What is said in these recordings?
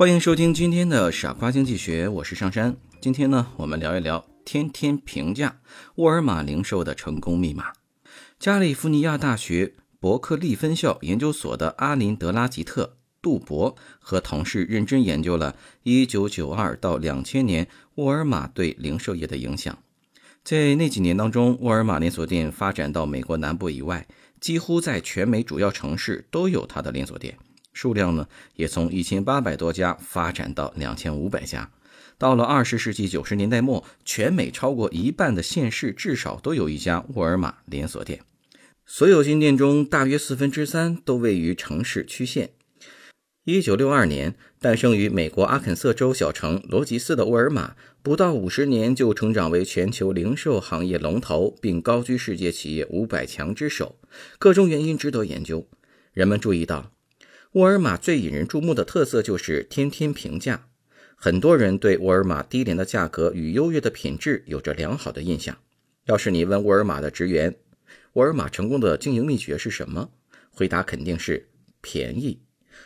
欢迎收听今天的傻瓜经济学，我是上山。今天呢，我们聊一聊天天评价沃尔玛零售的成功密码。加利福尼亚大学伯克利分校研究所的阿林德拉吉特·杜博和同事认真研究了1992到2000年沃尔玛对零售业的影响。在那几年当中，沃尔玛连锁店发展到美国南部以外，几乎在全美主要城市都有它的连锁店。数量呢，也从一千八百多家发展到两千五百家。到了二十世纪九十年代末，全美超过一半的县市至少都有一家沃尔玛连锁店。所有新店中，大约四分之三都位于城市区县。一九六二年诞生于美国阿肯色州小城罗吉斯的沃尔玛，不到五十年就成长为全球零售行业龙头，并高居世界企业五百强之首。各种原因值得研究。人们注意到。沃尔玛最引人注目的特色就是天天平价，很多人对沃尔玛低廉的价格与优越的品质有着良好的印象。要是你问沃尔玛的职员，沃尔玛成功的经营秘诀是什么？回答肯定是便宜，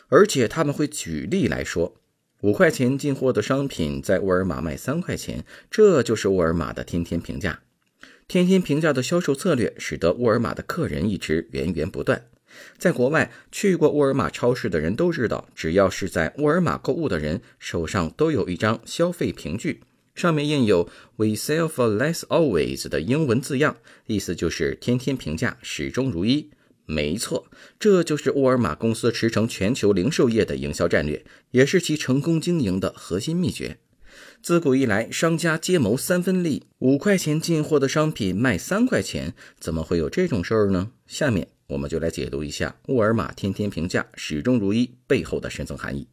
而且他们会举例来说，五块钱进货的商品在沃尔玛卖三块钱，这就是沃尔玛的天天平价。天天平价的销售策略使得沃尔玛的客人一直源源不断。在国外去过沃尔玛超市的人都知道，只要是在沃尔玛购物的人手上都有一张消费凭据，上面印有 “We sell for less always” 的英文字样，意思就是天天平价，始终如一。没错，这就是沃尔玛公司驰骋全球零售业的营销战略，也是其成功经营的核心秘诀。自古以来，商家皆谋三分利，五块钱进货的商品卖三块钱，怎么会有这种事儿呢？下面。我们就来解读一下沃尔玛天天平价始终如一背后的深层含义。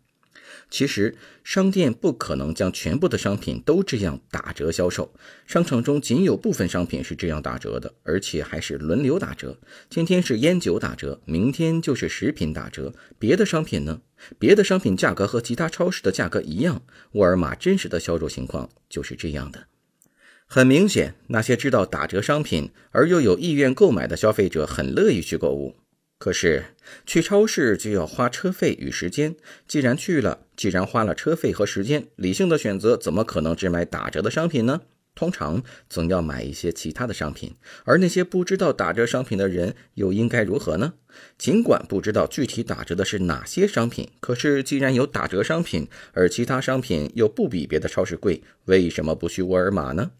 其实，商店不可能将全部的商品都这样打折销售。商场中仅有部分商品是这样打折的，而且还是轮流打折。今天是烟酒打折，明天就是食品打折。别的商品呢？别的商品价格和其他超市的价格一样。沃尔玛真实的销售情况就是这样的。很明显，那些知道打折商品而又有意愿购买的消费者很乐意去购物。可是去超市就要花车费与时间，既然去了，既然花了车费和时间，理性的选择怎么可能只买打折的商品呢？通常总要买一些其他的商品。而那些不知道打折商品的人又应该如何呢？尽管不知道具体打折的是哪些商品，可是既然有打折商品，而其他商品又不比别的超市贵，为什么不去沃尔玛呢？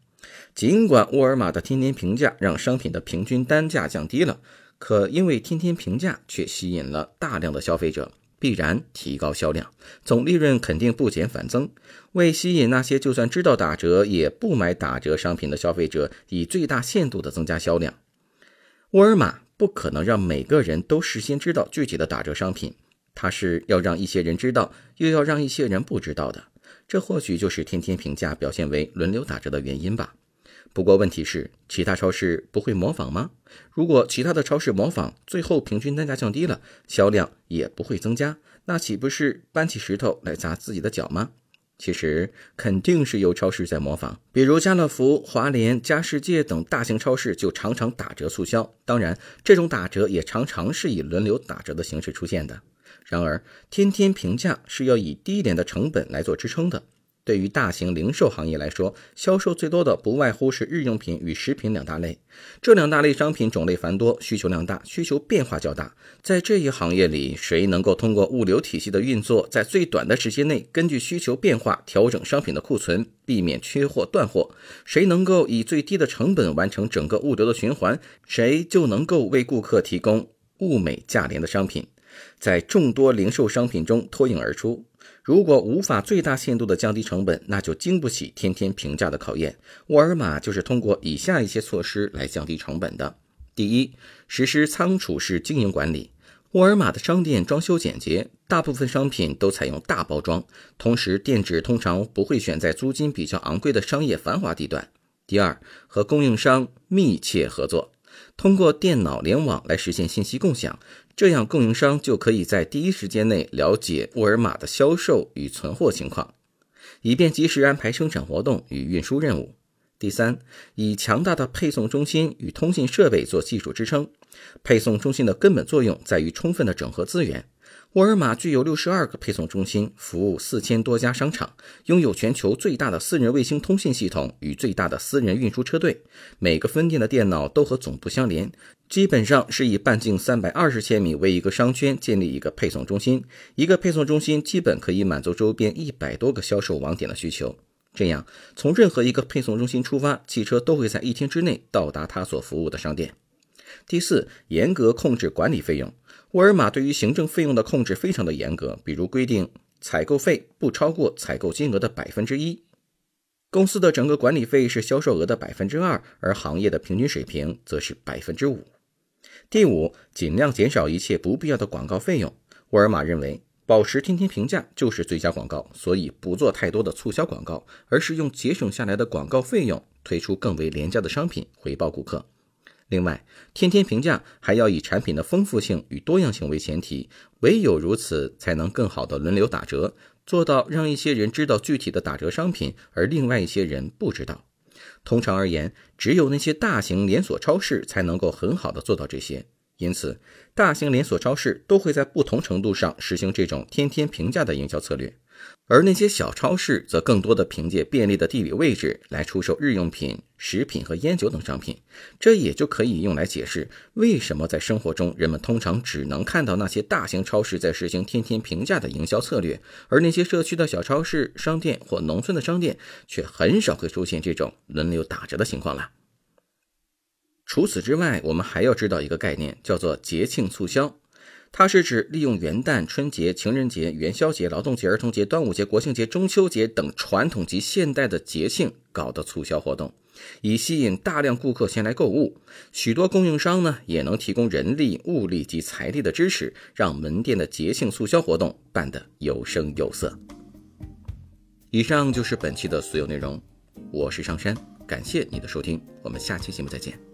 尽管沃尔玛的天天平价让商品的平均单价降低了，可因为天天平价却吸引了大量的消费者，必然提高销量，总利润肯定不减反增。为吸引那些就算知道打折也不买打折商品的消费者，以最大限度的增加销量。沃尔玛不可能让每个人都事先知道具体的打折商品，它是要让一些人知道，又要让一些人不知道的。这或许就是天天平价表现为轮流打折的原因吧。不过问题是，其他超市不会模仿吗？如果其他的超市模仿，最后平均单价降低了，销量也不会增加，那岂不是搬起石头来砸自己的脚吗？其实肯定是有超市在模仿，比如家乐福、华联、家世界等大型超市就常常打折促销。当然，这种打折也常常是以轮流打折的形式出现的。然而，天天平价是要以低廉的成本来做支撑的。对于大型零售行业来说，销售最多的不外乎是日用品与食品两大类。这两大类商品种类繁多，需求量大，需求变化较大。在这一行业里，谁能够通过物流体系的运作，在最短的时间内根据需求变化调整商品的库存，避免缺货断货？谁能够以最低的成本完成整个物流的循环？谁就能够为顾客提供物美价廉的商品。在众多零售商品中脱颖而出。如果无法最大限度地降低成本，那就经不起天天平价的考验。沃尔玛就是通过以下一些措施来降低成本的：第一，实施仓储式经营管理。沃尔玛的商店装修简洁，大部分商品都采用大包装，同时店址通常不会选在租金比较昂贵的商业繁华地段。第二，和供应商密切合作，通过电脑联网来实现信息共享，这样供应商就可以在第一时间内了解沃尔玛的销售与存货情况，以便及时安排生产活动与运输任务。第三，以强大的配送中心与通信设备做技术支撑。配送中心的根本作用在于充分的整合资源。沃尔玛具有六十二个配送中心，服务四千多家商场，拥有全球最大的私人卫星通信系统与最大的私人运输车队。每个分店的电脑都和总部相连，基本上是以半径三百二十千米为一个商圈建立一个配送中心。一个配送中心基本可以满足周边一百多个销售网点的需求。这样，从任何一个配送中心出发，汽车都会在一天之内到达他所服务的商店。第四，严格控制管理费用。沃尔玛对于行政费用的控制非常的严格，比如规定采购费不超过采购金额的百分之一。公司的整个管理费是销售额的百分之二，而行业的平均水平则是百分之五。第五，尽量减少一切不必要的广告费用。沃尔玛认为。保持天天评价就是最佳广告，所以不做太多的促销广告，而是用节省下来的广告费用推出更为廉价的商品回报顾客。另外，天天评价还要以产品的丰富性与多样性为前提，唯有如此，才能更好的轮流打折，做到让一些人知道具体的打折商品，而另外一些人不知道。通常而言，只有那些大型连锁超市才能够很好的做到这些。因此，大型连锁超市都会在不同程度上实行这种天天平价的营销策略，而那些小超市则更多的凭借便利的地理位置来出售日用品、食品和烟酒等商品。这也就可以用来解释为什么在生活中人们通常只能看到那些大型超市在实行天天平价的营销策略，而那些社区的小超市、商店或农村的商店却很少会出现这种轮流打折的情况了。除此之外，我们还要知道一个概念，叫做节庆促销。它是指利用元旦、春节、情人节、元宵节、劳动节、儿童节、端午节、国庆节、中秋节等传统及现代的节庆搞的促销活动，以吸引大量顾客前来购物。许多供应商呢，也能提供人力、物力及财力的支持，让门店的节庆促销活动办得有声有色。以上就是本期的所有内容，我是上山，感谢你的收听，我们下期节目再见。